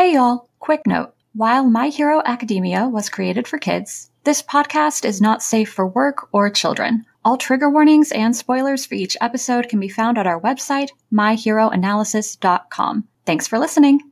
Hey y'all, quick note. While My Hero Academia was created for kids, this podcast is not safe for work or children. All trigger warnings and spoilers for each episode can be found at our website, myheroanalysis.com. Thanks for listening.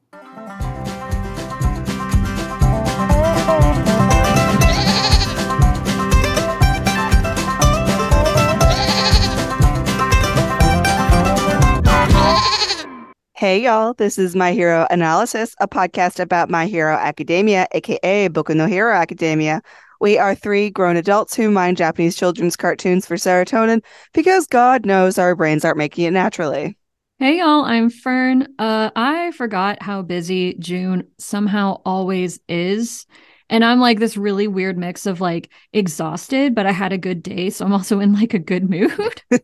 Hey y'all, this is My Hero Analysis, a podcast about My Hero Academia, aka Boku no Hero Academia. We are three grown adults who mind Japanese children's cartoons for serotonin because God knows our brains aren't making it naturally. Hey y'all, I'm Fern. Uh I forgot how busy June somehow always is. And I'm like this really weird mix of like exhausted, but I had a good day, so I'm also in like a good mood.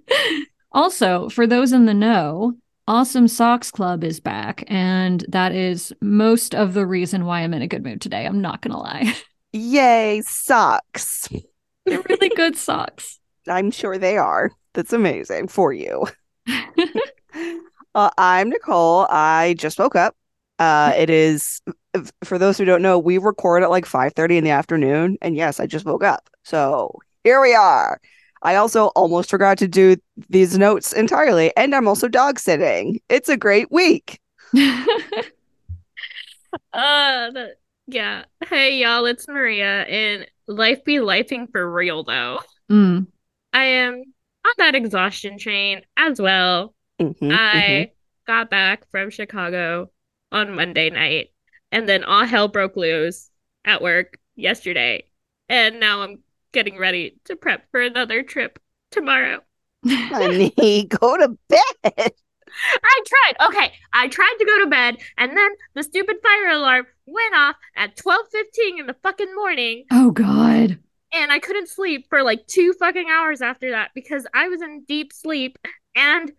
also, for those in the know, Awesome Socks Club is back, and that is most of the reason why I'm in a good mood today. I'm not gonna lie. Yay, socks. They're really good socks. I'm sure they are. That's amazing for you. uh, I'm Nicole. I just woke up. Uh, it is for those who don't know, we record at like 5:30 in the afternoon, and yes, I just woke up. So here we are. I also almost forgot to do these notes entirely, and I'm also dog sitting. It's a great week. uh, the, yeah. Hey, y'all, it's Maria, and life be lifing for real, though. Mm. I am on that exhaustion train as well. Mhm, I mhm. got back from Chicago on Monday night, and then all hell broke loose at work yesterday. And now I'm getting ready to prep for another trip tomorrow. Honey, go to bed. I tried. Okay, I tried to go to bed, and then the stupid fire alarm went off at 12:15 in the fucking morning, oh god. and I couldn't sleep for like two fucking hours after that because I was in deep sleep and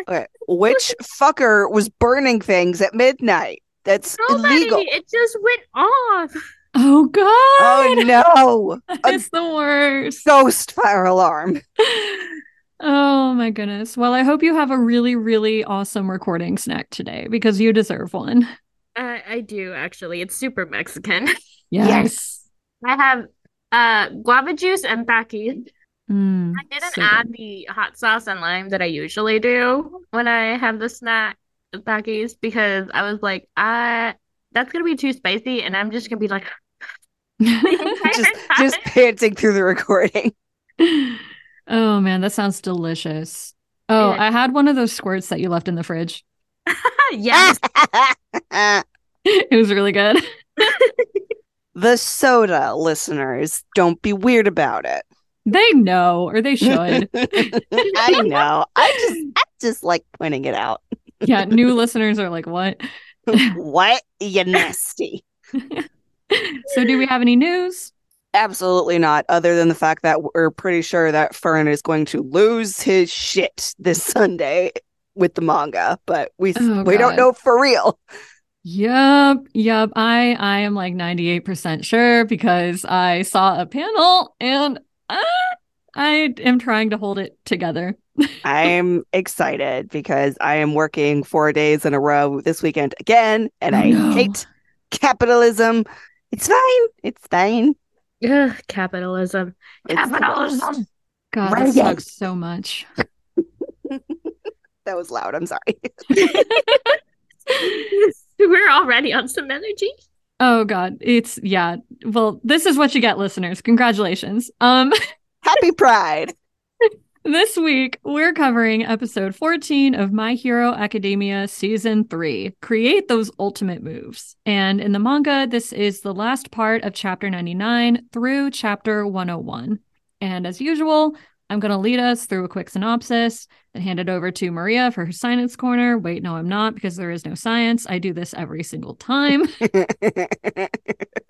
Okay, which fucker was burning things at midnight? That's nobody. illegal. It just went off. Oh god. Oh no, a it's the worst. ghost fire alarm. Oh my goodness. Well, I hope you have a really, really awesome recording snack today because you deserve one. I I do actually. It's super Mexican. Yes. I have uh guava juice and Takis. Mm, I didn't so add good. the hot sauce and lime that I usually do when I have the snack Takis because I was like, I that's gonna be too spicy, and I'm just gonna be like, Just, just panting through the recording. oh man, that sounds delicious. Oh, Yeah. I had one of those squirts that you left in the fridge. yes, It was really good. the soda listeners, don't be weird about it. They know, or they should. I know. I just, I just like pointing it out. yeah, new listeners are like, what? what you nasty? so, do we have any news? Absolutely not. Other than the fact that we're pretty sure that Fern is going to lose his shit this Sunday with the manga, but we Oh, we don't know for real. Yep, yep. I I am like 98% sure because I saw a panel and uh, I am trying to hold it together. I'm excited because I am working four days in a row this weekend again, and Oh, I no. hate capitalism. It's fine. It's fine. Ugh, capitalism, It's capitalism. God, Right. that sucks so much. That was loud. I'm sorry. We're already on some energy. Oh God, it's yeah. Well, this is what you get, listeners. Congratulations. Um, Happy Pride. this week we're covering episode 14 of My Hero Academia season 3, Create Those Ultimate Moves. And in the manga, this is the last part of chapter 99 through chapter 101. And as usual, I'm going to lead us through a quick synopsis, then hand it over to Maria for her science corner. Wait, no, I'm not because there is no science. I do this every single time.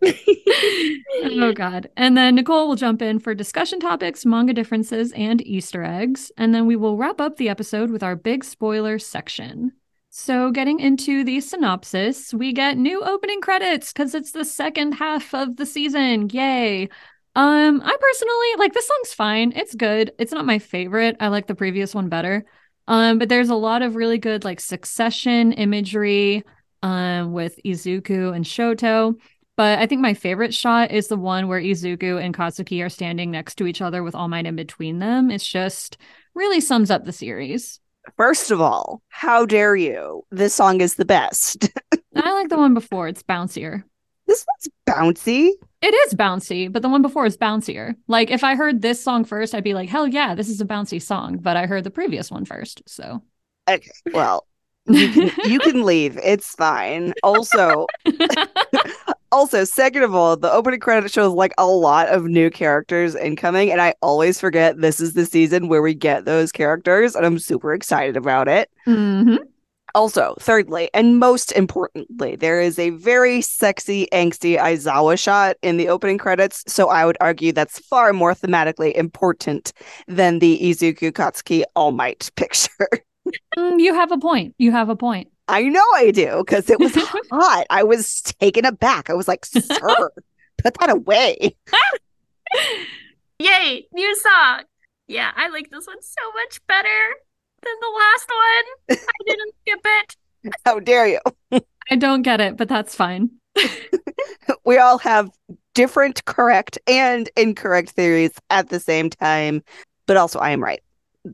oh god and then nicole will jump in for discussion topics manga differences and easter eggs and then we will wrap up the episode with our big spoiler section so getting into the synopsis we get new opening credits because it's the second half of the season yay um i personally like this song's fine it's good it's not my favorite i like the previous one better um but there's a lot of really good like succession imagery um, with Izuku and Shoto. But I think my favorite shot is the one where Izuku and Katsuki are standing next to each other with All Might in between them. It's just really sums up the series. First of all, how dare you? This song is the best. I like the one before, it's bouncier. This one's bouncy. It is bouncy, but the one before is bouncier. Like if I heard this song first, I'd be like, hell yeah, this is a bouncy song. But I heard the previous one first. So Okay, well, you can, you can leave. It's fine. Also, also, second of all, the opening credit shows like a lot of new characters incoming, and I always forget this is the season where we get those characters, and I'm super excited about it. Mhm. Also, thirdly, and most importantly, there is a very sexy, angsty Aizawa shot in the opening credits. So I would argue that's far more thematically important than the Izuku Katsuki All Might picture. Mm, you have a point. You have a point. I know I do because it was hot. I was taken aback. I was like, sir, put that away. Yay, new song. Yeah, I like this one so much better than the last one. I didn't skip it. How dare you? I don't get it, but that's fine. We all have different correct and incorrect theories at the same time, but also I am right.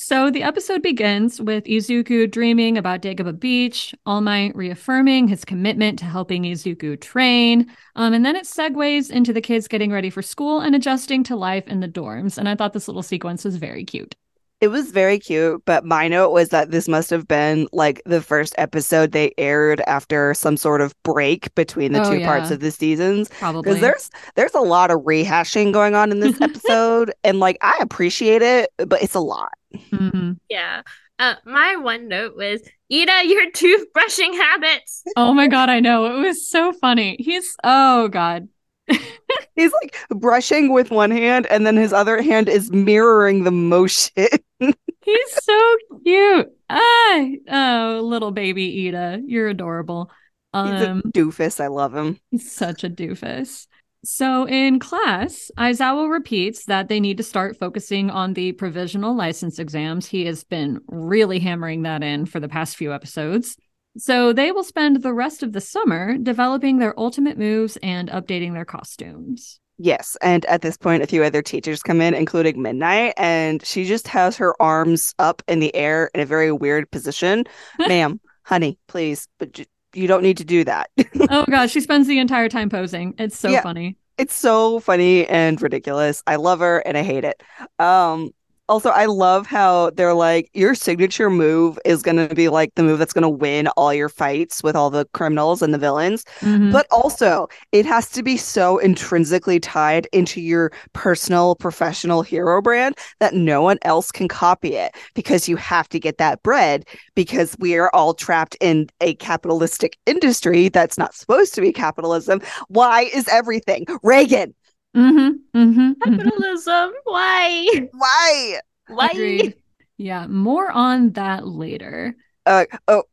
So the episode begins with Izuku dreaming about Dagobah Beach, All Might reaffirming his commitment to helping Izuku train. Um, and then it segues into the kids getting ready for school and adjusting to life in the dorms. And I thought this little sequence was very cute. It was very cute, but my note was that this must have been like the first episode they aired after some sort of break between the Oh, two parts of the seasons. Probably. Because there's there's a lot of rehashing going on in this episode, and like I appreciate it, but it's a lot. Mhm. Yeah. Uh, my one note was, Ida, your toothbrushing habits. Oh my God, I know. It was so funny. He's, oh God. He's like brushing with one hand, and then his other hand is mirroring the motion. He's so cute. Ah, oh, little baby Ida. You're adorable. He's Um, a doofus. I love him. He's such a doofus. So in class, Aizawa repeats that they need to start focusing on the provisional license exams. He has been really hammering that in for the past few episodes. So they will spend the rest of the summer developing their ultimate moves and updating their costumes. Yes, and at this point, a few other teachers come in, including Midnight, and she just has her arms up in the air in a very weird position. Ma'am, honey, please, but j- you don't need to do that. oh gosh, she spends the entire time posing. It's so Yeah. funny. it's so funny and ridiculous. I love her and I hate it. Um also I love how they're like your signature move is going to be like the move that's going to win all your fights with all the criminals and the villains, Mhm. but also it has to be so intrinsically tied into your personal professional hero brand that no one else can copy it because you have to get that bread because we are all trapped in a capitalistic industry that's not supposed to be capitalism. Why is everything Reagan? Mhm, mhm, mhm. Capitalism. Why? Why? Why? Agreed. Yeah, more on that later. Uh oh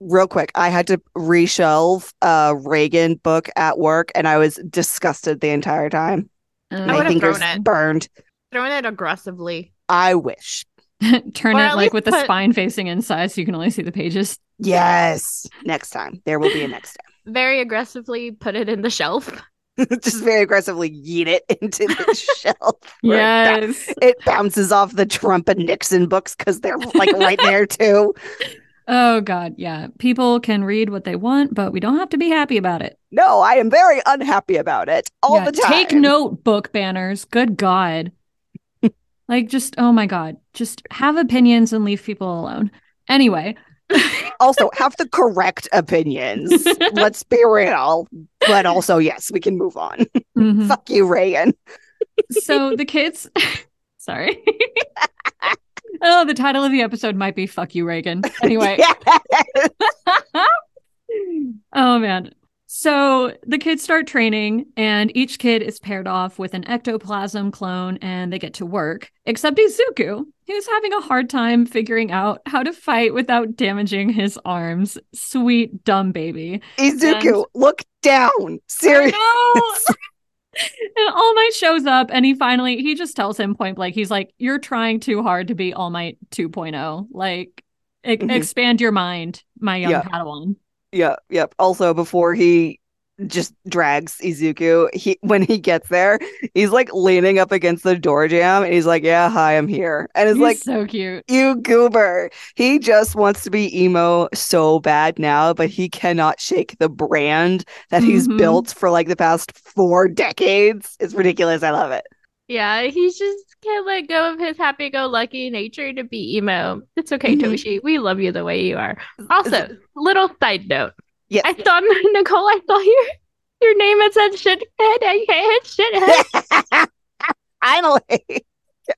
real quick. I had to reshelve a Reagan book at work and I was disgusted the entire time. Uh, My would've fingers thrown it. burned. Throwing it aggressively. I wish. turn Or it like least with the spine facing inside so you can only see the pages. Yes. Next time. There will be a next time. Very aggressively put it in the shelf. Just very aggressively yeet it into the shelf. where it, Yes. it bounces off the Trump and Nixon books because they're like right there too. Oh god, yeah. People can read what they want, but we don't have to be happy about it. No, I am very unhappy about it all Yeah, the time. Take note, book banners. Good god. like just oh my god. Just have opinions and leave people alone. Anyway. Also have the correct opinions. Let's be real. But also, yes, we can move on. Mhm. Fuck you, Reagan. so the kids sorry. oh, the title of the episode might be Fuck You Reagan. Anyway. Oh man. So the kids start training, and each kid is paired off with an ectoplasm clone, and they get to work. Except Izuku, who's having a hard time figuring out how to fight without damaging his arms. Sweet dumb baby. Izuku, look down. Seriously. Know. and All Might shows up, and he finally he just tells him point blank, he's like, "You're trying too hard to be All Might 2.0. Like, E- Mhm. Expand your mind, my young Yeah. Padawan. Yeah, yep. Also, before he just drags Izuku, he when he gets there, he's like leaning up against the door jam and he's like, Yeah, hi, I'm here. And it's He's like, so cute. You goober. He just wants to be emo so bad now, but he cannot shake the brand that he's Mhm. built for like the past four decades. It's ridiculous. I love it. Yeah, he just can't let go of his happy-go-lucky nature to be emo. It's okay, Mhm. Toshi. We love you the way you are. Also, little side note. Yes. I thought Nicole, I thought your your name had said shithead. I hate shithead. Finally.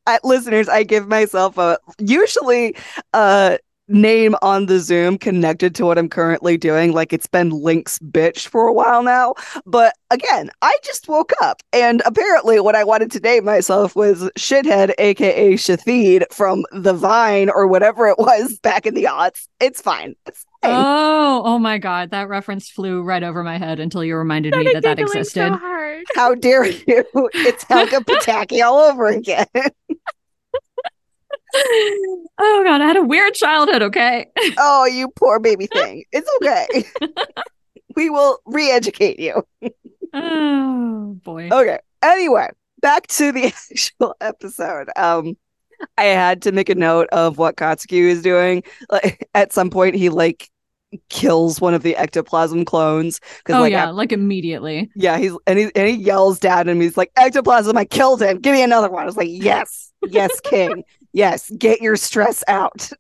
I, listeners, I give myself a usually a name on the Zoom connected to what I'm currently doing. Like it's been Link's bitch for a while now. But again, I just woke up and apparently what I wanted to name myself was Shithead, aka Shathid from the Vine or whatever it was back in the aughts. It's fine. It's fine. Oh, oh my god, that reference flew right over my head until you reminded me that that existed. so hard. How dare you? It's Helga Pataki all over again. oh god, I had a weird childhood, okay? Oh, you poor baby thing. It's okay. we will re educate you. oh boy. Okay. Anyway, back to the actual episode. Um, I had to make a note of what Katsuki is doing. Like at some point, he like kills one of the ectoplasm clones because Oh like yeah, like immediately. yeah he's and he and he yells down at him. He's like ectoplasm, I killed him. Give me another one. I was like yes, yes, King, yes. Get your stress out.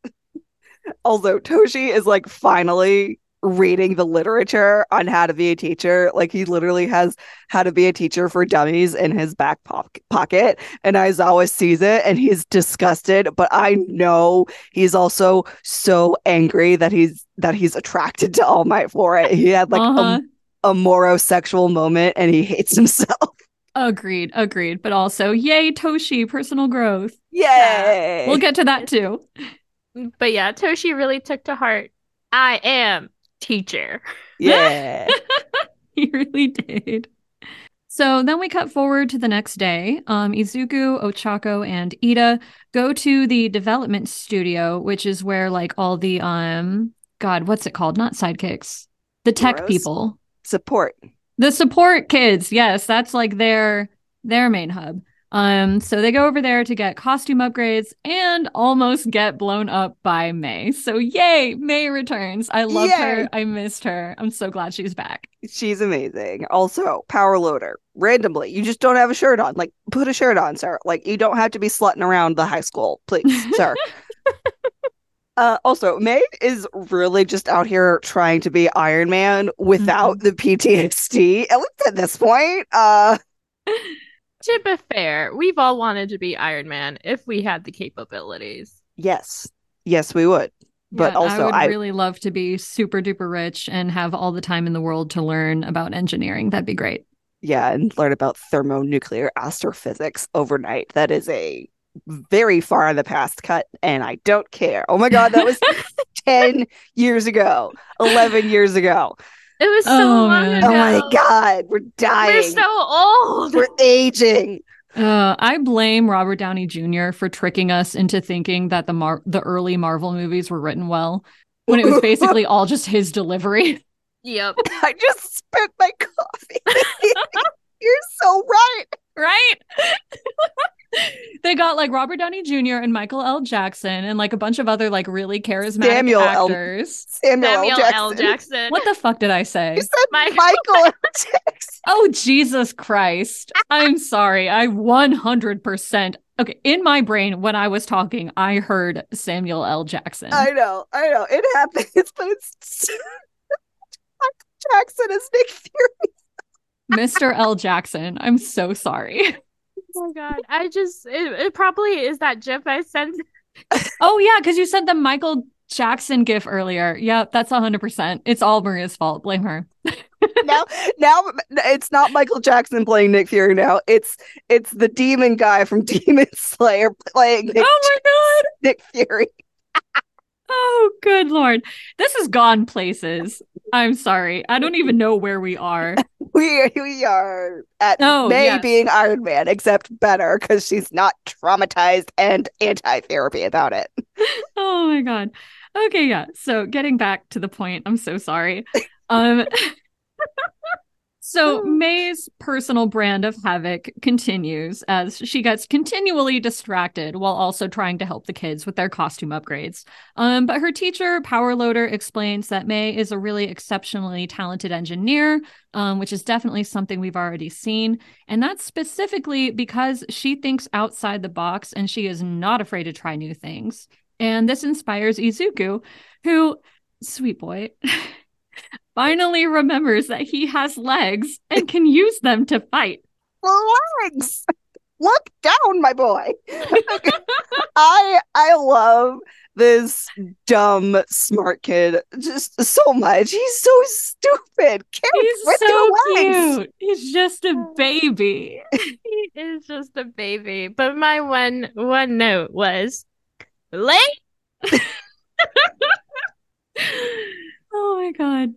Although Toshi is like finally reading the literature on how to be a teacher. Like he literally has how to be a teacher for dummies in his back po- pocket. And Aizawa sees it and he's disgusted. But I know he's also so angry that he's that he's attracted to All Might for it. He had like uh-huh. a, a morosexual moment and he hates himself. Agreed, agreed. But also, yay, Toshi, personal growth. Yay! We'll get to that too. But yeah, Toshi really took to heart. I am teacher. yeah. he really did. So then we cut forward to the next day. Um, Izuku, Ochako, and Ida go to the development studio, which is where like all the um God, what's it called? Not sidekicks. The tech Heroes? people. Support. The support kids. Yes, that's like their their main hub. Um, so they go over there to get costume upgrades and almost get blown up by May. So yay, May returns. I love her. I missed her. I'm so glad she's back. She's amazing. Also, power loader. Randomly, you just don't have a shirt on. Like, put a shirt on, sir. Like, you don't have to be slutting around the high school, please, sir. Uh, also, May is really just out here trying to be Iron Man without the PTSD. At least at this point. Uh, To be fair, we've all wanted to be Iron Man if we had the capabilities. yes, yes, we would. But Yeah, also, I would I, really love to be super duper rich and have all the time in the world to learn about engineering. That'd be great. yeah, and learn about thermonuclear astrophysics overnight. That is a very far in the past cut, and I don't care. Oh my god, that was ten years ago, eleven years ago. It was so Oh, long man. ago. Oh my god, we're dying. We're so old. We're aging. Uh, I blame Robert Downey Jr. for tricking us into thinking that the Mar- the early Marvel movies were written well when it was basically all just his delivery. Yep. I just spit my coffee. You're so right. right? they got like Robert Downey Jr. and Michael L. Jackson and like a bunch of other like really charismatic Samuel L. actors. Samuel, Samuel L. L. Jackson. Jackson. What the fuck did I say? You said Michael- Michael L. Jackson. Oh, Jesus Christ. I'm sorry. I 100%. Okay, in my brain, when I was talking, I heard Samuel L. Jackson. I know, I know. It happens, but it's Michael Jackson is Nick Fury. Mr. L. Jackson. I'm so sorry. Oh my god. I just it, it probably is that GIF I sent. Oh, yeah, because you sent the Michael Jackson gif earlier. Yeah, that's 100%. It's all Maria's fault. Blame her. now now it's not Michael Jackson playing Nick Fury now. It's it's the demon guy from Demon Slayer playing Nick, Oh my God. Nick Fury. Oh, good lord. This has gone places. I'm sorry. I don't even know where we are. We we are at Oh, May yes. being Iron Man, except better because she's not traumatized and anti-therapy about it. Oh my god. Okay, yeah. So getting back to the point, I'm so sorry. Um So May's personal brand of havoc continues as she gets continually distracted while also trying to help the kids with their costume upgrades. Um, but her teacher, Power Loader, explains that May is a really exceptionally talented engineer, um, which is definitely something we've already seen. And that's specifically because she thinks outside the box and she is not afraid to try new things. And this inspires Izuku, who, sweet boy, finally remembers that he has legs and can use them to fight. Legs. Look down, my boy. I I love this dumb smart kid just so much. He's so stupid. He's with so cute. He's just a baby. He is just a baby. But my one one note was late. oh my god.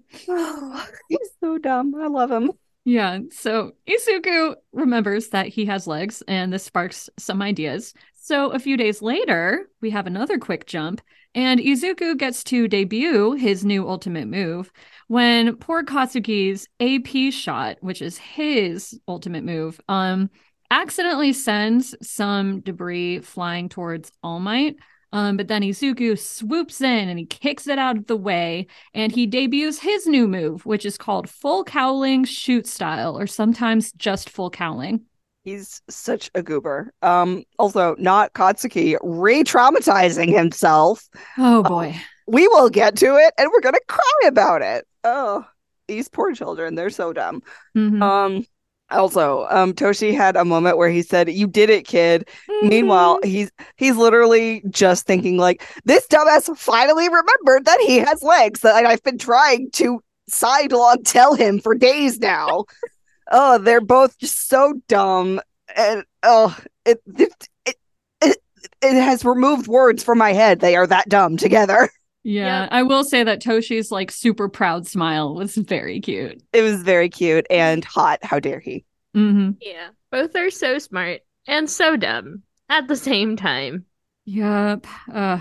He's so dumb. I love him. Yeah, so Izuku remembers that he has legs, and this sparks some ideas. So a few days later, we have another quick jump, and Izuku gets to debut his new ultimate move when poor Katsuki's AP shot, which is his ultimate move, um, accidentally sends some debris flying towards All Might. Um, but then Izuku swoops in and he kicks it out of the way, and he debuts his new move, which is called Full Cowling Shoot Style, or sometimes just Full Cowling. He's such a goober. Um, also not Katsuki re-traumatizing himself. Oh boy. We will get to it and we're gonna cry about it. Oh, these poor children, they're so dumb. Mhm. Um also, um Toshi had a moment where he said, You did it, kid. Meanwhile, he's he's literally just thinking like this dumbass finally remembered that he has legs that I've been trying to sidelong tell him for days now. oh, they're both just so dumb, and oh, it it, it it it has removed words from my head. They are that dumb together. yeah, Yep. I will say that Toshi's like super proud smile was very cute. It was very cute and hot. How dare he? hmm Yeah. Both are so smart and so dumb at the same time. Yep. Uh,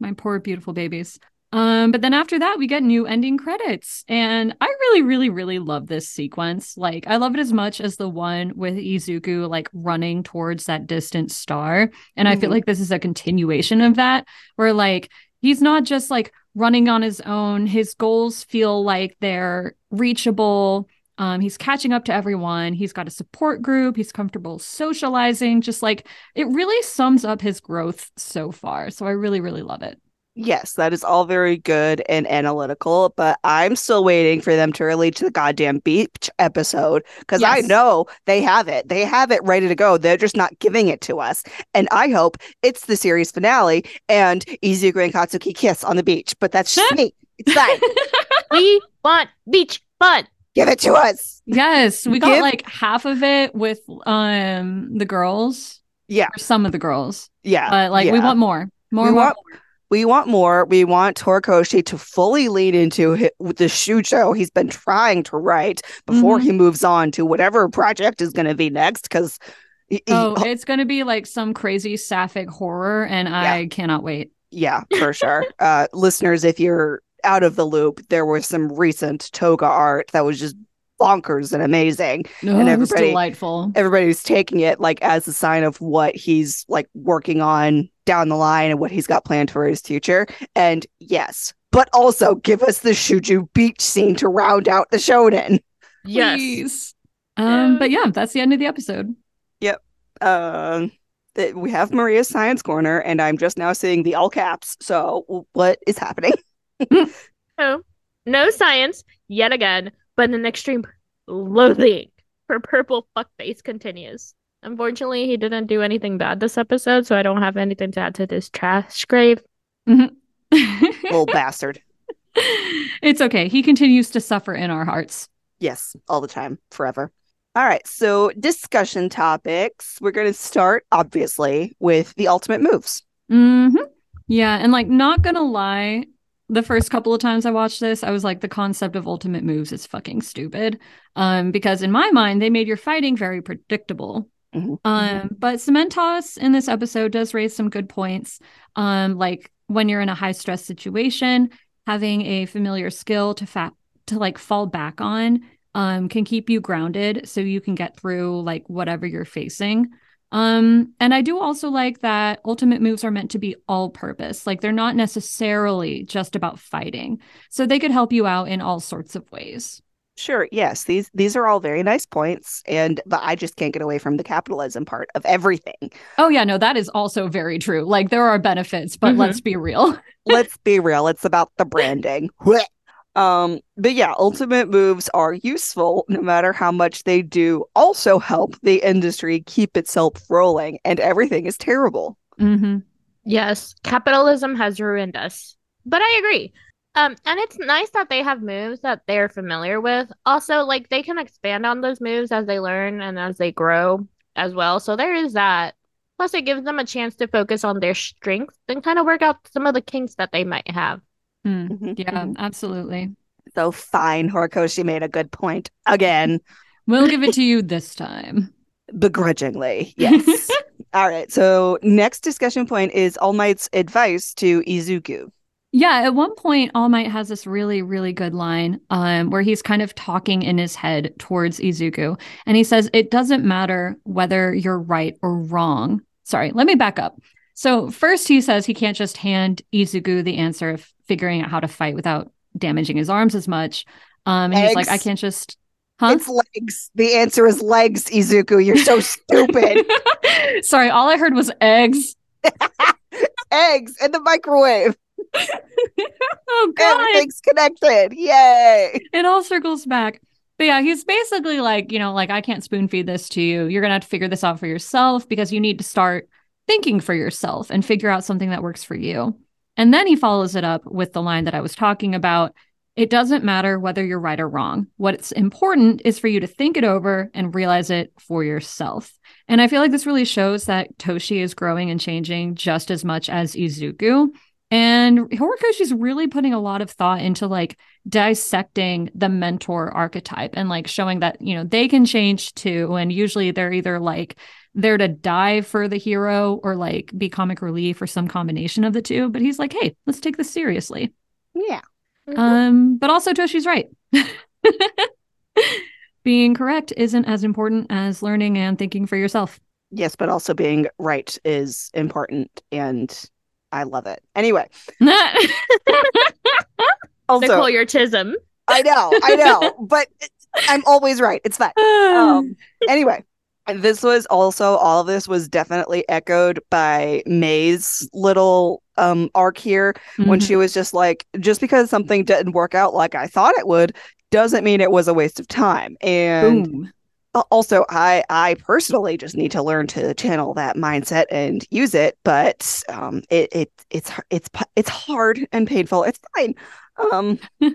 my poor beautiful babies. Um, but then after that, we get new ending credits. And I really, really, really love this sequence. Like, I love it as much as the one with Izuku like running towards that distant star. And I feel Mhm. like this is a continuation of that, where like he's not just like running on his own. His goals feel like they're reachable. Um, he's catching up to everyone. He's got a support group. He's comfortable socializing. Just like it really sums up his growth so far. So I really, really love it. Yes, that is all very good and analytical, but I'm still waiting for them to relate to the goddamn beach episode because I know they have it. They have it ready to go. They're just not giving it to us. And I hope it's the series finale and Izuku and Katsuki kiss on the beach. But that's just me. It's fine. We want beach fun. Give it to us. yes, we got Give- like half of it with um the girls. Yeah. Or some of the girls. Yeah. But like we want more. More, We more, want- We want more. We want Horikoshi to fully lean into hi- with the shujo he's been trying to write before Mhm. he moves on to whatever project is going to be next. Because Oh, it's gonna be like some crazy sapphic horror, and I cannot wait. yeah, for sure. uh, listeners, if you're out of the loop, there was some recent toga art that was just bonkers and amazing. Oh, And it was everybody- delightful. Everybody's taking it like as a sign of what he's like working on down the line and what he's got planned for his future. And yes, but also give us the Shuju beach scene to round out the shonen. Yes. Please. Um, but yeah, that's the end of the episode. Yep. Um, that we have Maria's science corner, and I'm just now seeing the all caps. So what is happening? No, no science yet again, but an extreme loathing for purple fuckface continues. Unfortunately, he didn't do anything bad this episode, so I don't have anything to add to this trash grave. Little bastard. it's okay. He continues to suffer in our hearts. Yes, all the time, forever. All right, so discussion topics. We're going to start, obviously, with the ultimate moves. hmm Yeah, and like not gonna lie, the first couple of times I watched this, I was like, the concept of ultimate moves is fucking stupid. Um, because in my mind, they made your fighting very predictable. Mhm. Um, but Cementos in this episode does raise some good points. Um, like when you're in a high stress situation, having a familiar skill to fa- to like fall back on um, can keep you grounded so you can get through like whatever you're facing. Um, and I do also like that ultimate moves are meant to be all purpose. Like they're not necessarily just about fighting. So they could help you out in all sorts of ways. Sure, yes. These these are all very nice points and but I just can't get away from the capitalism part of everything. Oh yeah, no, that is also very true. Like there are benefits, but Mhm. let's be real. Let's be real, it's about the branding. um but yeah, ultimate moves are useful no matter how much they do also help the industry keep itself rolling and everything is terrible. Mm-hmm. Yes, capitalism has ruined us. But I agree. Um, and it's nice that they have moves that they're familiar with. Also, like they can expand on those moves as they learn and as they grow as well. So there is that. Plus, it gives them a chance to focus on their strengths and kind of work out some of the kinks that they might have. Mm. Yeah, mhm. absolutely. So fine, Horikoshi made a good point again, We'll give it to you this time. begrudgingly. Yes. All right. So next discussion point is All Might's advice to Izuku. Yeah, at one point, All Might has this really, really good line um, where he's kind of talking in his head towards Izuku. And he says, It doesn't matter whether you're right or wrong. Sorry, let me back up. So, first, he says he can't just hand Izuku the answer of figuring out how to fight without damaging his arms as much. Um, and he's like, I can't just. Huh? It's legs. The answer is legs, Izuku. You're so stupid. Sorry, all I heard was eggs. Eggs in the microwave. Oh, God. Everything's connected. Yay. it all circles back. But yeah, he's basically like, you know, like, I can't spoon feed this to you. You're going to have to figure this out for yourself because you need to start thinking for yourself and figure out something that works for you. And then he follows it up with the line that I was talking about. It doesn't matter whether you're right or wrong. What's important is for you to think it over and realize it for yourself. And I feel like this really shows that Toshi is growing and changing just as much as Izuku. And Horikoshi's really putting a lot of thought into like dissecting the mentor archetype and like showing that, you know, they can change too. And usually they're either like there to die for the hero or like be comic relief or some combination of the two. But he's like, hey, let's take this seriously. Yeah. Um, but also Toshi's right. Being correct isn't as important as learning and thinking for yourself. Yes, but also being right is important and I love it. Anyway, also Nicole, your tism. I know, I know, but I'm always right. It's fine. Um anyway, this was also all of this was definitely echoed by May's little um arc here when Mhm. she was just like just because something didn't work out like I thought it would doesn't mean it was a waste of time. And Boom. Also i i personally just need to learn to channel that mindset and use it but um it, it it's it's it's hard and painful it's fine um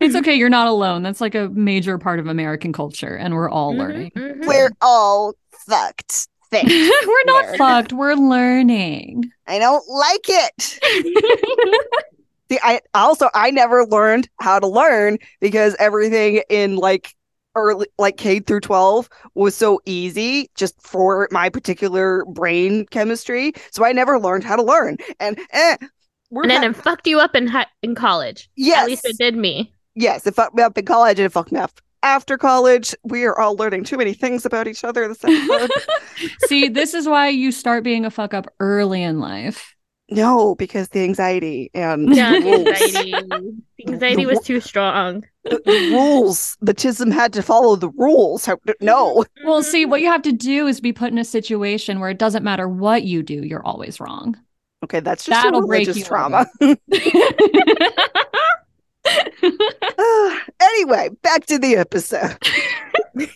It's okay. You're not alone. That's like a major part of American culture, and we're all Mhm, learning. mhm. we're all fucked Thanks. we're not Nerd. fucked. We're learning. i don't like it See, I also I never learned how to learn because everything in like early like K through 12 was so easy just for my particular brain chemistry. So I never learned how to learn. And eh, we're and then ha- it fucked you up in hi- in college. yes, At least it did me. yes, it fucked me up in college and it fucked me up after college. We are all learning too many things about each other this episode. See, this is why you start being a fuck up early in life. no, because the anxiety and Yeah, the the anxiety. The anxiety was too strong. the, the rules. The Chisholm had to follow the rules. No. Mm-hmm. Well, see, what you have to do is be put in a situation where it doesn't matter what you do, you're always wrong. Okay, that's just That'll break religious you trauma. anyway, back to the episode.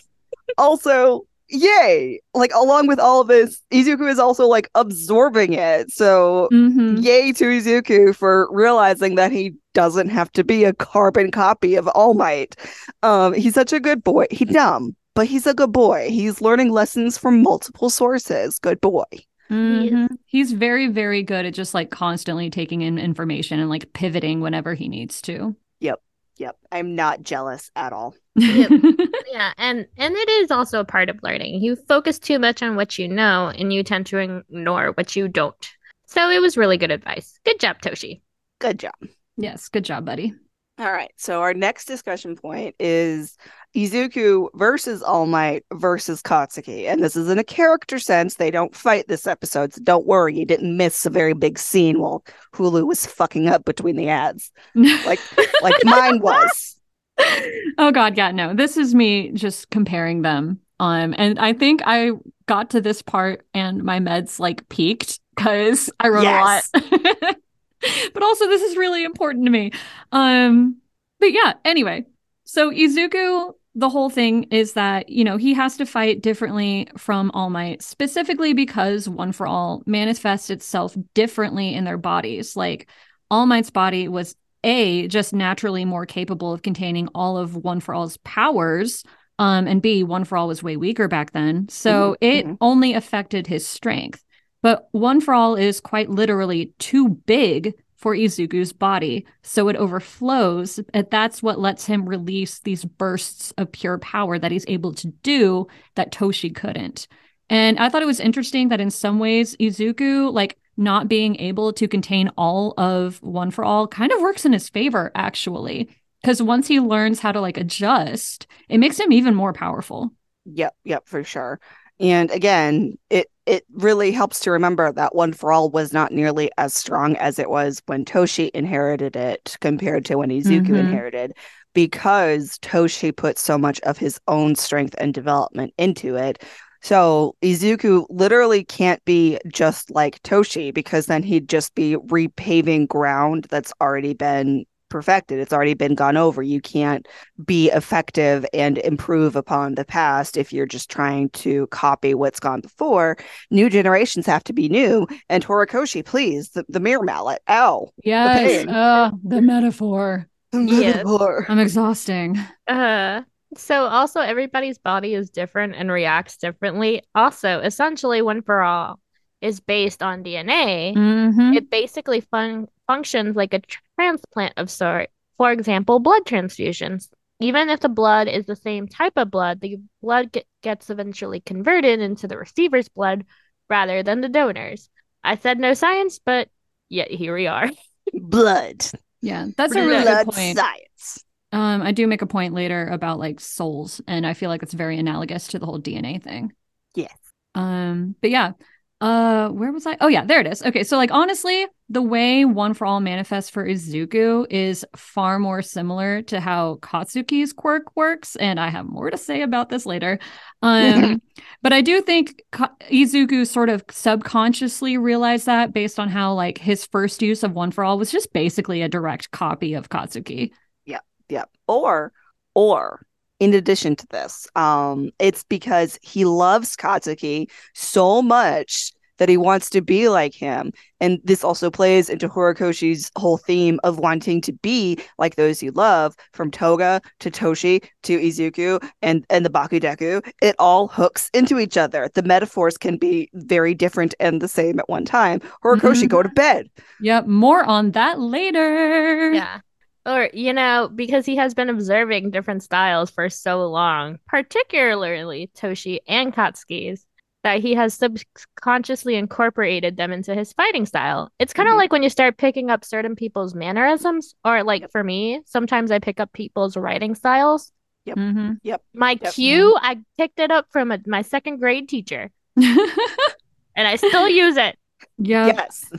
also, yay! Like along with all of this, Izuku is also like absorbing it. So Mhm. yay to Izuku for realizing that he doesn't have to be a carbon copy of All Might. Um, he's such a good boy. He's dumb, but he's a good boy. He's learning lessons from multiple sources. Good boy. Mhm. He's very, very good at just like constantly taking in information and like pivoting whenever he needs to. Yep. Yep, I'm not jealous at all. Yep. Yeah, and and it is also a part of learning. You focus too much on what you know, and you tend to ignore what you don't. So it was really good advice. Good job, Toshi. Good job. Yes, good job, buddy. All right. So our next discussion point is Izuku versus All Might versus Katsuki. And this is in a character sense. They don't fight this episode. So don't worry, you didn't miss a very big scene while Hulu was fucking up between the ads. Like like mine was. oh god, yeah, no. This is me just comparing them. Um and I think I got to this part and my meds like peaked because I wrote Yes. a lot. but also this is really important to me. Um but yeah, anyway. So Izuku the whole thing is that, you know, he has to fight differently from All Might, specifically because One for All manifests itself differently in their bodies. Like All Might's body was A, just naturally more capable of containing all of One for All's powers. Um, and B, One for All was way weaker back then. So Mhm, it mhm. only affected his strength. But One for All is quite literally too big for Izuku's body. So it overflows. That's what lets him release these bursts of pure power that he's able to do that Toshi couldn't. And I thought it was interesting that in some ways, Izuku, like not being able to contain all of One for All, kind of works in his favor, actually. Because once he learns how to like adjust, it makes him even more powerful. Yep, yep, for sure. And again, it it really helps to remember that One for All was not nearly as strong as it was when Toshi inherited it compared to when Izuku Mhm. inherited, because Toshi put so much of his own strength and development into it. So Izuku literally can't be just like Toshi because then he'd just be repaving ground that's already been perfected. It's already been gone over. You can't be effective and improve upon the past if you're just trying to copy what's gone before. New generations have to be new. And Horikoshi, please, the, the mirror mallet. Ow. Yes. pain. Uh, the metaphor. The Yes. metaphor. I'm exhausting. Uh, so also everybody's body is different and reacts differently. Also, essentially, One for All is based on DNA. Mhm. It basically fun- functions like a transplant of sort. For example, blood transfusions. Even if the blood is the same type of blood, the blood get- gets eventually converted into the receiver's blood rather than the donor's. I said no science, but yet here we are. Blood. Yeah, that's a really good point. science. Um, I do make a point later about like souls, and I feel like it's very analogous to the whole DNA thing. Yes. Um, but yeah. Uh, where was I? Oh yeah, there it is. Okay, so like honestly, the way One for All manifests for Izuku is far more similar to how Katsuki's quirk works, and I have more to say about this later. Um, but I do think Ka- Izuku sort of subconsciously realized that based on how like his first use of One for All was just basically a direct copy of Katsuki. Yep. Yep. Or, or in addition to this, um, it's because he loves Katsuki so much that he wants to be like him. And this also plays into Horikoshi's whole theme of wanting to be like those you love, from Toga to Toshi to Izuku and, and the Bakudeku. It all hooks into each other. The metaphors can be very different and the same at one time. Horikoshi, Mhm. go to bed. Yep, more on that later. Yeah. Or, you know, because he has been observing different styles for so long, particularly Toshi and Katsuki's, that he has subconsciously incorporated them into his fighting style. It's kind of Mhm. like when you start picking up certain people's mannerisms, or like for me, sometimes I pick up people's writing styles. hmm My Yep. cue, I picked it up from a, my second grade teacher, and I still use it. yeah. Yes.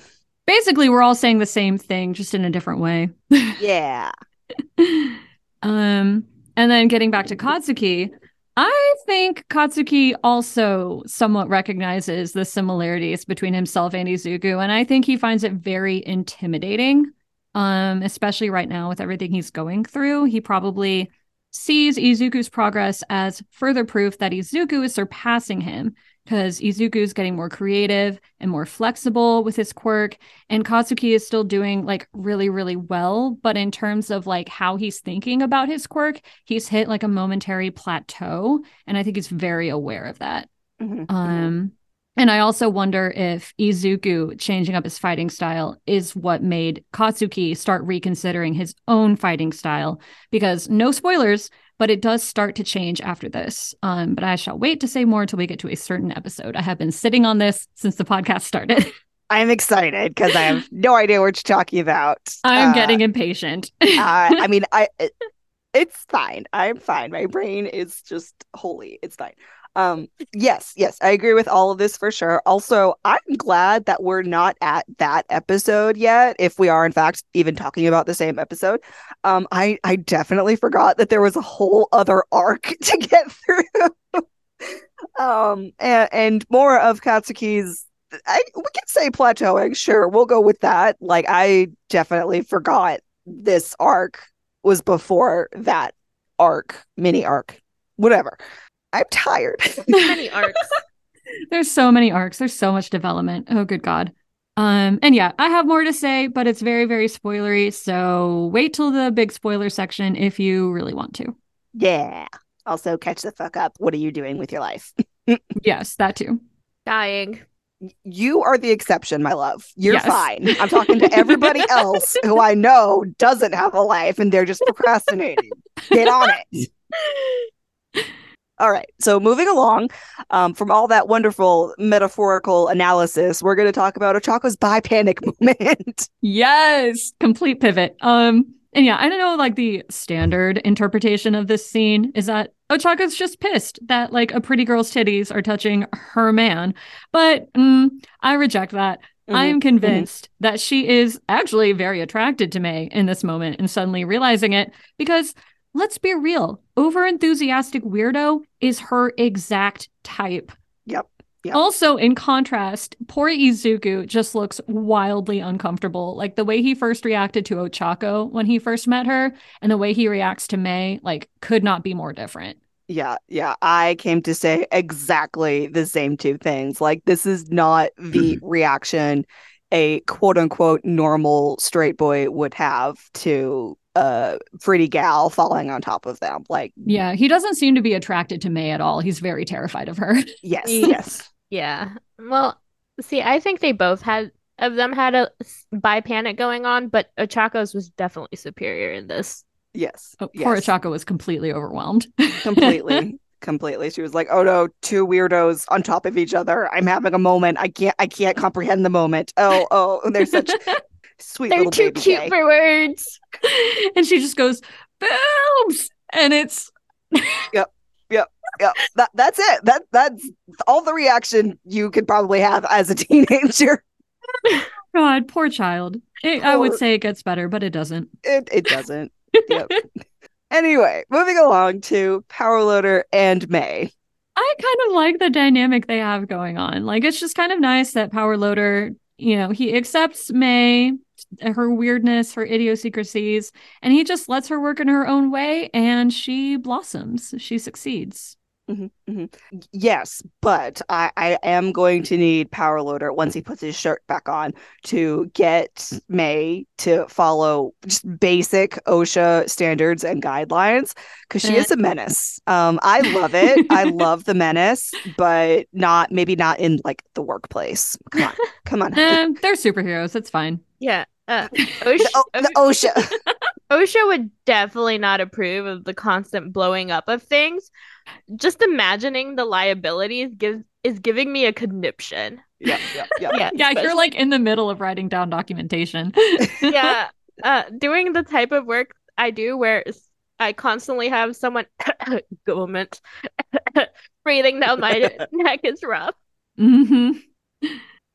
Basically, we're all saying the same thing, just in a different way. Yeah. um, and then getting back to Katsuki, I think Katsuki also somewhat recognizes the similarities between himself and Izuku, and I think he finds it very intimidating. Um, especially right now with everything he's going through, he probably sees Izuku's progress as further proof that Izuku is surpassing him because Izuku is getting more creative and more flexible with his quirk, and Katsuki is still doing like really, really well. But in terms of like how he's thinking about his quirk, he's hit like a momentary plateau, and I think he's very aware of that. Mhm, mhm. Um, and I also wonder if Izuku changing up his fighting style is what made Katsuki start reconsidering his own fighting style. Because no spoilers, but it does start to change after this. Um, but I shall wait to say more until we get to a certain episode. I have been sitting on this since the podcast started. I'm excited because I have no idea what you're talking about. I'm Uh, getting impatient. uh, I mean, I it, it's fine. I'm fine. My brain is just holy. It's fine. Um, yes, yes, I agree with all of this for sure. Also, I'm glad that we're not at that episode yet. If we are, in fact, even talking about the same episode, um, I I definitely forgot that there was a whole other arc to get through. um, and, and more of Katsuki's. I we can say plateauing. Sure, we'll go with that. Like I definitely forgot this arc was before that arc, mini arc, whatever. I'm tired. Many arcs. There's so many arcs. There's so much development. Oh, good God. Um, and yeah, I have more to say, but it's very, very spoilery. So wait till the big spoiler section if you really want to. yeah. Also, catch the fuck up. What are you doing with your life? Yes, that too. Dying. You are the exception, my love. You're Yes. fine. I'm talking to everybody else who I know doesn't have a life and they're just procrastinating. Get on it. All right. So moving along um, from all that wonderful metaphorical analysis, we're going to talk about Ochako's bi panic moment. Yes, complete pivot. Um, and yeah, I don't know, like the standard interpretation of this scene is that Ochako's just pissed that like a pretty girl's titties are touching her man. But mm, I reject that. I Mhm, am convinced that she is actually very attracted to Mei in this moment and suddenly realizing it because let's be real, over enthusiastic weirdo is her exact type. Yep, yep. Also, in contrast, poor Izuku just looks wildly uncomfortable. Like the way he first reacted to Ochako when he first met her, and the way he reacts to Mei, like, could not be more different. Yeah, yeah. I came to say exactly the same two things. Like, this is not the mm-hmm. reaction a quote unquote normal straight boy would have to a pretty gal falling on top of them. Like, Yeah, he doesn't seem to be attracted to Mei at all. He's very terrified of her. yes, yes. Yeah. Well, see, I think they both had of them had a bi panic going on, but Ochako's was definitely superior in this. Yes. Oh, poor yes. Ochako was completely overwhelmed. completely completely she was like oh no two weirdos on top of each other i'm having a moment i can't i can't comprehend the moment oh oh they're such sweet They're little too cute gay. for words. and she just goes, boobs! And it's Yep. Yep. Yep. that, that's it that that's all the reaction you could probably have as a teenager God, poor child. It, I would say it gets better, but it doesn't. it, it doesn't yep anyway moving along to power loader and Mei I kind of like the dynamic they have going on. Like it's just kind of nice that Power Loader, you know, he accepts Mei, her weirdness, her idiosyncrasies, and he just lets her work in her own way and she blossoms. She succeeds. Mhm, mhm. Yes, but I, I am going to need Power Loader once he puts his shirt back on to get Mei to follow just basic OSHA standards and guidelines because she is a menace. Um, I love it. I love the menace, but not maybe not in like the workplace. Come on, come on. honey. Eh, they're superheroes. It's fine. Yeah. Uh, OSHA, The, O- the OSHA. OSHA would definitely not approve of the constant blowing up of things. Just imagining the liabilities gives is giving me a conniption. yeah, yeah, yeah. Yeah. Yeah, especially- you're like in the middle of writing down documentation. yeah. Uh, doing the type of work I do where I constantly have someone government breathing down my neck is rough. Mm-hmm.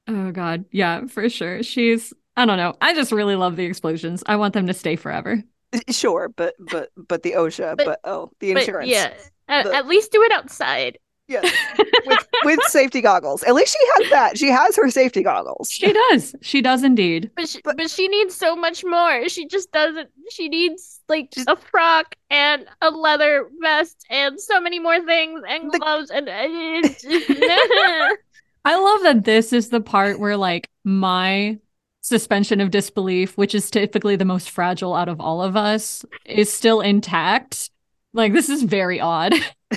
Oh god. Yeah, for sure. She's I don't know. I just really love the explosions. I want them to stay forever. Sure, but but but the OSHA, but, But- oh, the But insurance. yeah, at, The- at least do it outside. Yes. with with safety goggles. At least she has that. She has her safety goggles. She does. She does indeed. But she, But- but she needs so much more. She just doesn't. She needs like Just- a frock and a leather vest and so many more things and The- gloves and. Uh, and I love that this is the part where like my suspension of disbelief, which is typically the most fragile out of all of us, is still intact. Like this is very odd.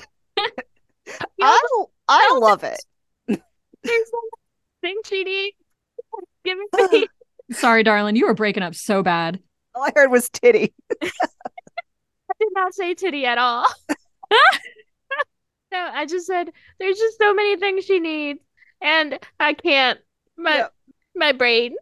I I love it. There's so much thing she needs. Give it me. Sorry, darling, you were breaking up so bad. All I heard was titty. I did not say titty at all. no, I just said there's just so many things she needs, and I can't. My Yep. My brain.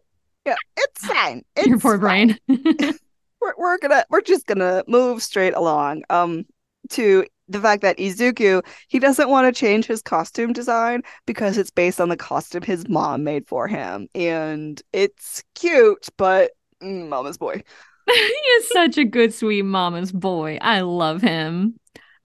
Yeah, it's fine. It's Your poor fine. brain. we're, we're gonna we're just gonna move straight along um to the fact that Izuku he doesn't want to change his costume design because it's based on the costume his mom made for him and it's cute but mm, mama's boy he is such a good, sweet mama's boy. I love him.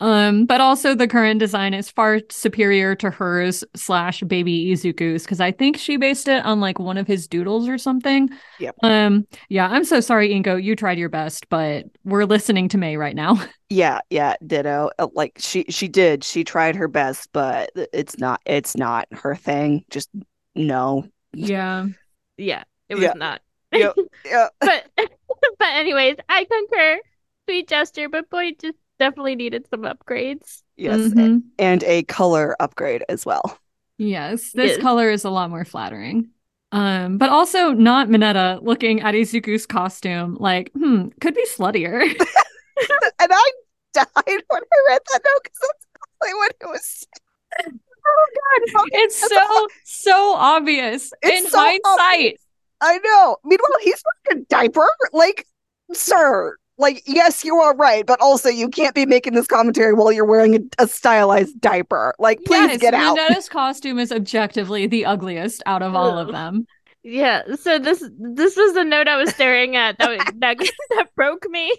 Um, but also the current design is far superior to hers slash baby Izuku's because I think she based it on like one of his doodles or something. Yep. Um, yeah, I'm so sorry, Inko. You tried your best, but we're listening to Mei right now. yeah yeah ditto Uh, like she she did she tried her best but it's not it's not her thing just no yeah. Yeah, it was Yeah. not. yeah yeah but but anyways, I concur. Sweet gesture, but boy just definitely needed some upgrades. yes Mhm. and a color upgrade as well Yes, this Yes. color is a lot more flattering. Um, but also not Mineta looking at Izuku's costume like, hmm, could be sluttier. and I died when I read that note because that's exactly what it was. Oh God! it's so so obvious It's in so hindsight. obvious. I know. Meanwhile, he's wearing a diaper. Like, sir, like, yes, you are right, but also you can't be making this commentary while you're wearing a, a stylized diaper. Like, please yes, get out. Mineta's costume is objectively the ugliest out of all of them. Yeah, so this this was the note I was staring at that that, that broke me.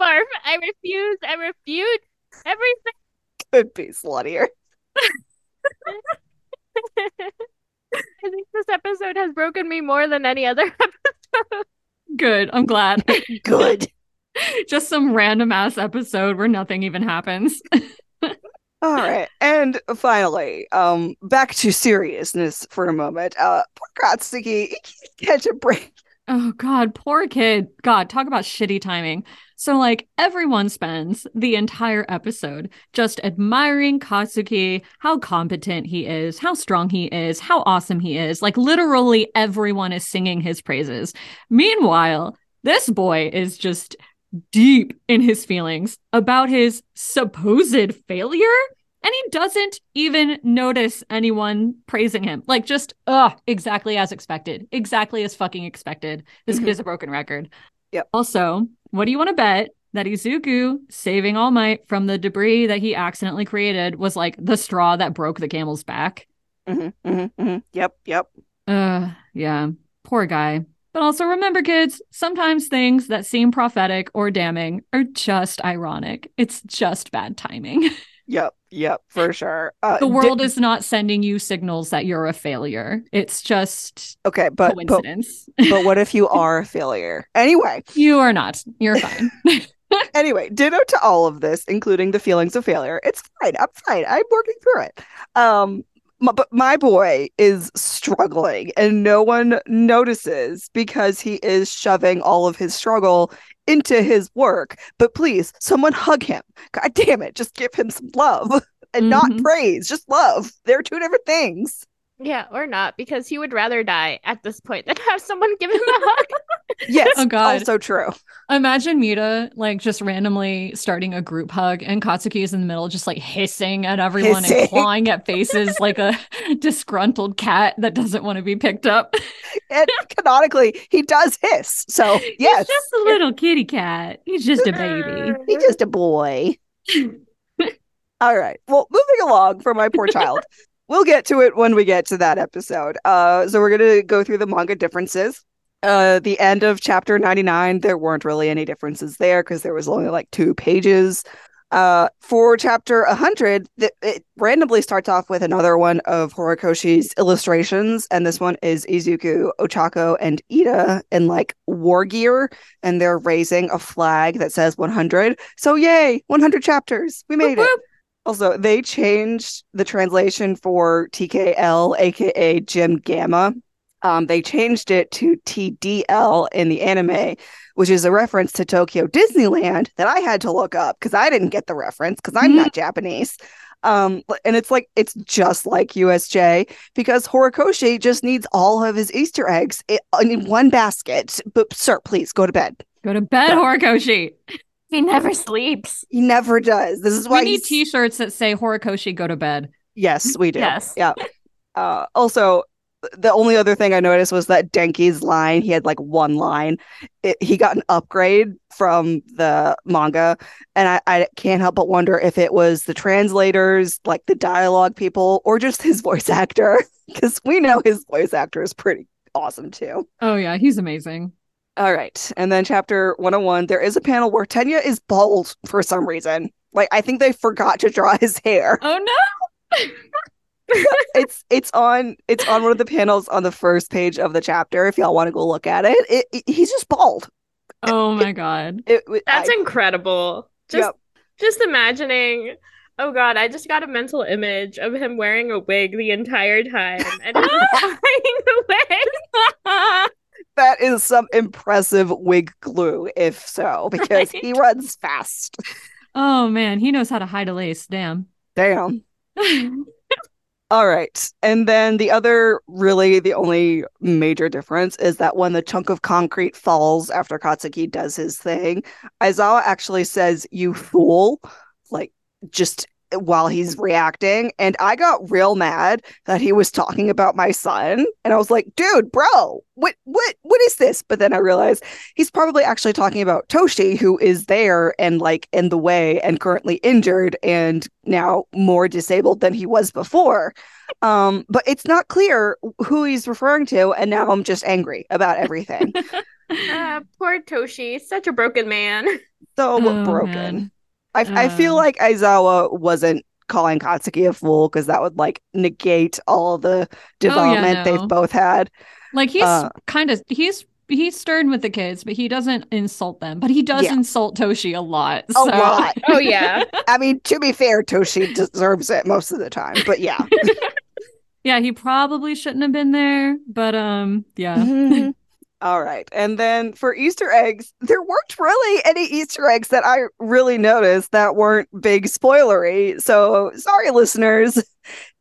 Barf, I refuse. I refute everything. Could be sluttier. I think this episode has broken me more than any other episode. Good, I'm glad. Good. Just some random ass episode where nothing even happens. All right. And finally, um, back to seriousness for a moment. Uh, poor Katsuki, he can't catch a break. Oh God, poor kid. God, talk about shitty timing. So like everyone spends the entire episode just admiring Katsuki, how competent he is, how strong he is, how awesome he is. Like literally everyone is singing his praises. Meanwhile, this boy is just deep in his feelings about his supposed failure and he doesn't even notice anyone praising him. Like just ugh, exactly as expected. Exactly as fucking expected. This kid Mhm. is a broken record. Yep. Also, what do you want to bet that Izuku saving All Might from the debris that he accidentally created was like the straw that broke the camel's back? hmm hmm hmm Yep. Yep. Uh yeah. Poor guy. But also remember, kids, sometimes things that seem prophetic or damning are just ironic. It's just bad timing. Yep. Yep. For sure. Uh, the world is not sending you signals that you're a failure. It's just okay, but, but coincidence. but what if you are a failure? Anyway, you are not. You're fine. anyway, ditto to all of this, including the feelings of failure. It's fine. I'm fine. I'm working through it. Um, m- but my boy is struggling, and no one notices because he is shoving all of his struggle into his work. But please, someone hug him. God damn it! Just give him some love and not Mhm. praise. Just love. They're two different things. Yeah, or not, because he would rather die at this point than have someone give him a hug. Yes. Oh, God. Also true. Imagine Mita like just randomly starting a group hug and Katsuki is in the middle, just like hissing at everyone Hissing. and clawing at faces like a disgruntled cat that doesn't want to be picked up. And canonically, he does hiss. So yes, He's just a little kitty cat. He's just a baby. He's just a boy. All right. Well, moving along for my poor child. We'll get to it when we get to that episode. Uh, so we're gonna go through the manga differences. Uh, the end of chapter 99, there weren't really any differences there because there was only like two pages. Uh, for chapter 100, th- it randomly starts off with another one of Horikoshi's illustrations, and this one is Izuku, Ochako, and Iida in like war gear, and they're raising a flag that says 100. So, yay, 100 chapters. We made it. Also, they changed the translation for TKL, aka Gym Gamma. Um, they changed it to TDL in the anime, which is a reference to Tokyo Disneyland that I had to look up because I didn't get the reference because I'm not Japanese. Um, and it's like it's just like USJ because Horikoshi just needs all of his Easter eggs in one basket. But sir, please go to bed. Go to bed, Horikoshi. He never sleeps. He never does. This is why We need he's t-shirts that say Horikoshi go to bed. Yes, we do. Yes. Yeah. Uh, also, the only other thing I noticed was that Denki's line, he had like one line. It, he got an upgrade from the manga. And I, I can't help but wonder if it was the translators, like the dialogue people, or just his voice actor. Because we know his voice actor is pretty awesome too. Oh yeah, he's amazing. All right. And then chapter 101, there is a panel where Tenya is bald for some reason. Like I think they forgot to draw his hair. Oh no. it's it's on it's on one of the panels on the first page of the chapter if y'all want to go look at it. It, it he's just bald. Oh my god. It, it- That's I- incredible. Just Yep. just imagining oh god, I just got a mental image of him wearing a wig the entire time and just flying away. That is some impressive wig glue, if so, because he runs fast. oh man, he knows how to hide a lace. Damn. Damn. All right. And then the other, really, the only major difference is that when the chunk of concrete falls after Katsuki does his thing, Aizawa actually says, You fool, like just while he's reacting. And I got real mad that he was talking about my son. And I was like, dude, bro, what what what is this? But then I realized he's probably actually talking about Toshi, who is there and like in the way and currently injured and now more disabled than he was before. Um, but it's not clear who he's referring to, and now I'm just angry about everything. Ah, poor Toshi, such a broken man. So Oh, broken. man. I, I feel Um, like Aizawa wasn't calling Katsuki a fool because that would like negate all the development no. they've both had. Like he's Uh, kind of he's he's stern with the kids, but he doesn't insult them. But he does Yeah. insult Toshi a lot. A so- lot. Oh yeah. I mean, to be fair, Toshi deserves it most of the time, but yeah. yeah, he probably shouldn't have been there, but um, yeah. Mhm. All right. And then for Easter eggs, there weren't really any Easter eggs that I really noticed that weren't big spoilery. So sorry, listeners.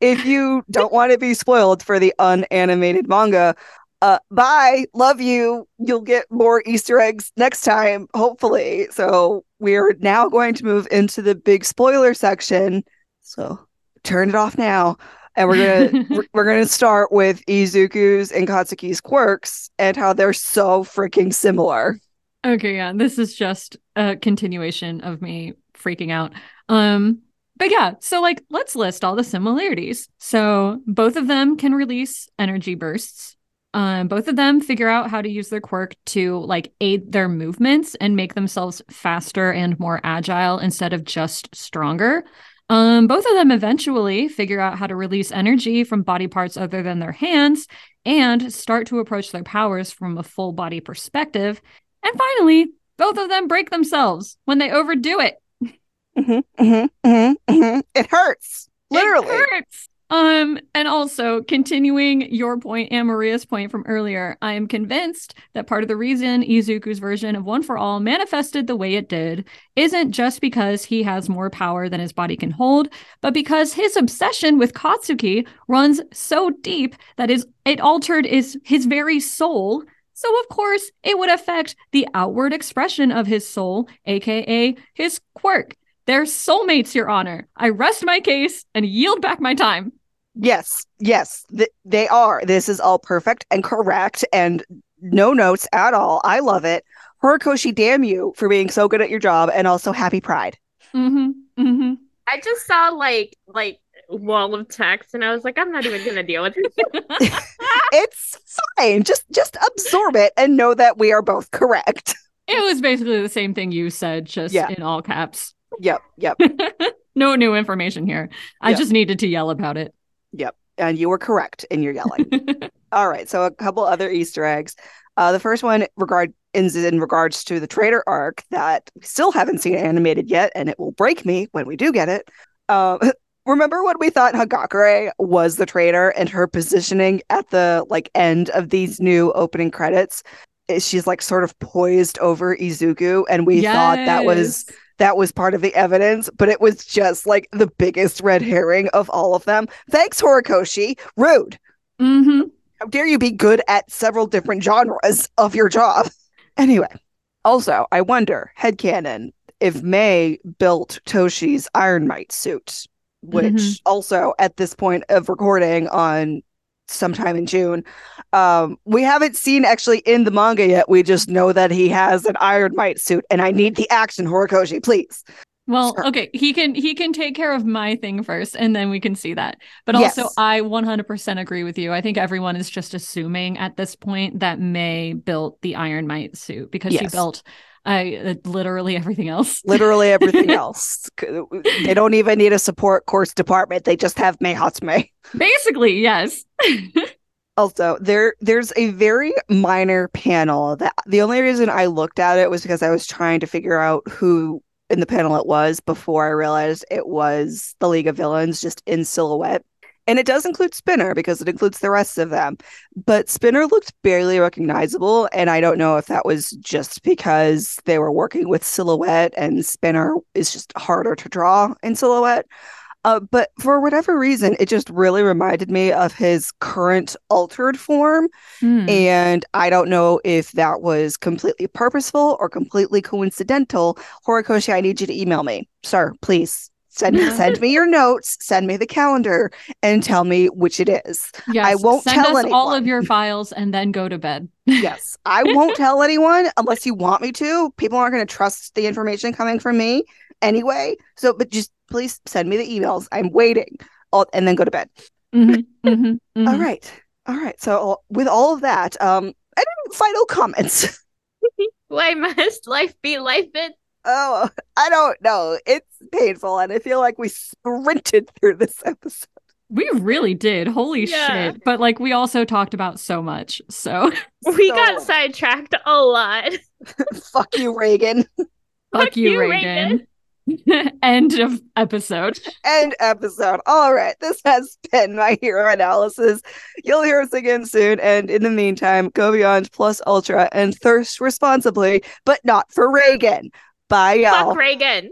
If you don't want to be spoiled for the unanimated manga, uh, bye. Love you. You'll get more Easter eggs next time, hopefully. So we're now going to move into the big spoiler section. So turn it off now. And we're gonna we're- gonna start with Izuku's and Katsuki's quirks and how they're so freaking similar. Okay, yeah, this is just a continuation of me freaking out. Um, but yeah, so like let's list all the similarities. So both of them can release energy bursts. Um, both of them figure out how to use their quirk to like aid their movements and make themselves faster and more agile instead of just stronger. Um, both of them eventually figure out how to release energy from body parts other than their hands and start to approach their powers from a full body perspective. And finally, both of them break themselves when they overdo it. Mhm, mhm, mhm, mhm. It hurts. Literally. It hurts. Um, and also continuing your point and Maria's point from earlier, I am convinced that part of the reason Izuku's version of One for All manifested the way it did isn't just because he has more power than his body can hold, but because his obsession with Katsuki runs so deep that is it altered is his very soul. So of course it would affect the outward expression of his soul, aka his quirk. They're soulmates, Your Honor. I rest my case and yield back my time. Yes, yes, th- they are. This is all perfect and correct and no notes at all. I love it. Horikoshi, damn you for being so good at your job and also happy pride. Mm-hmm. Mm-hmm. I just saw like like wall of text and I was like, I'm not even gonna deal with it. It's fine. Just just absorb it and know that we are both correct. It was basically the same thing you said, just Yeah. in all caps. Yep, yep, no new information here. I Yeah. just needed to yell about it. Yep. And you were correct in your yelling. All right, so a couple other Easter eggs. Uh, the first one regard is in regards to the traitor arc that we still haven't seen animated yet, and it will break me when we do get it. Uh, remember when we thought Hagakure was the traitor and her positioning at the like end of these new opening credits? She's like sort of poised over Izuku, and we thought that was Yes. That was part of the evidence, but it was just like the biggest red herring of all of them. Thanks, Horikoshi. Rude. Mm-hmm. How dare you be good at several different genres of your job? Anyway, also, I wonder, headcanon, if Mei built Toshi's Iron Might suit, which Mhm. also at this point of recording on sometime in June. Um, we haven't seen actually in the manga yet. We just know that he has an Iron Might suit, and I need the action, Horikoshi, please. Well, okay, he can he can take care of my thing first and then we can see that. But also Yes. I 100% agree with you. I think everyone is just assuming at this point that Mei built the Iron Might suit because she built uh, literally everything else. Literally everything else. They don't even need a support course department. They just have Mei Hatsume. Basically, yes. Also, there there's a very minor panel that the only reason I looked at it was because I was trying to figure out who in the panel it was before I realized it was the League of Villains just in silhouette. And it does include Spinner because it includes the rest of them. But Spinner looked barely recognizable. And I don't know if that was just because they were working with silhouette and Spinner is just harder to draw in silhouette. Uh, but for whatever reason, it just really reminded me of his current altered form. Hmm. And I don't know if that was completely purposeful or completely coincidental. Horikoshi, I need you to email me. Sir, please send Yeah. send me your notes, send me the calendar, and tell me which it is. Yes, I won't send tell us all of your files and then go to bed. Yes, I won't tell anyone unless you want me to. People aren't going to trust the information coming from me anyway. So, but just please send me the emails. I'm waiting. I'll, and then go to bed. Mhm, mhm, mhm. All right. All right. So with all of that, um, any final comments? Why must life be life? It Oh, I don't know. It's painful, and I feel like we sprinted through this episode. We really did. Holy Yeah. shit. But like we also talked about so much. So we So- got sidetracked a lot. Fuck you, Reagan. fuck you, you, Reagan. End of episode. End episode. All right. This has been my hero analysis. You'll hear us again soon. And in the meantime, go beyond plus ultra and thirst responsibly, but not for Reagan. Bye, y'all. Fuck Reagan.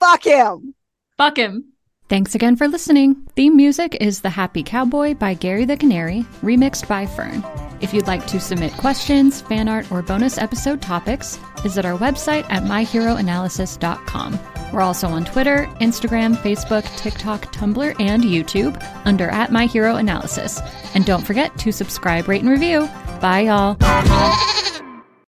Fuck him. Fuck him. Thanks again for listening. Theme music is The Happy Cowboy by Gary the Canary, remixed by Fern. If you'd like to submit questions, fan art, or bonus episode topics, visit our website at myheroanalysis.com. We're also on Twitter, Instagram, Facebook, TikTok, Tumblr, and YouTube under at My Hero Analysis. And don't forget to subscribe, rate, and review. Bye, y'all.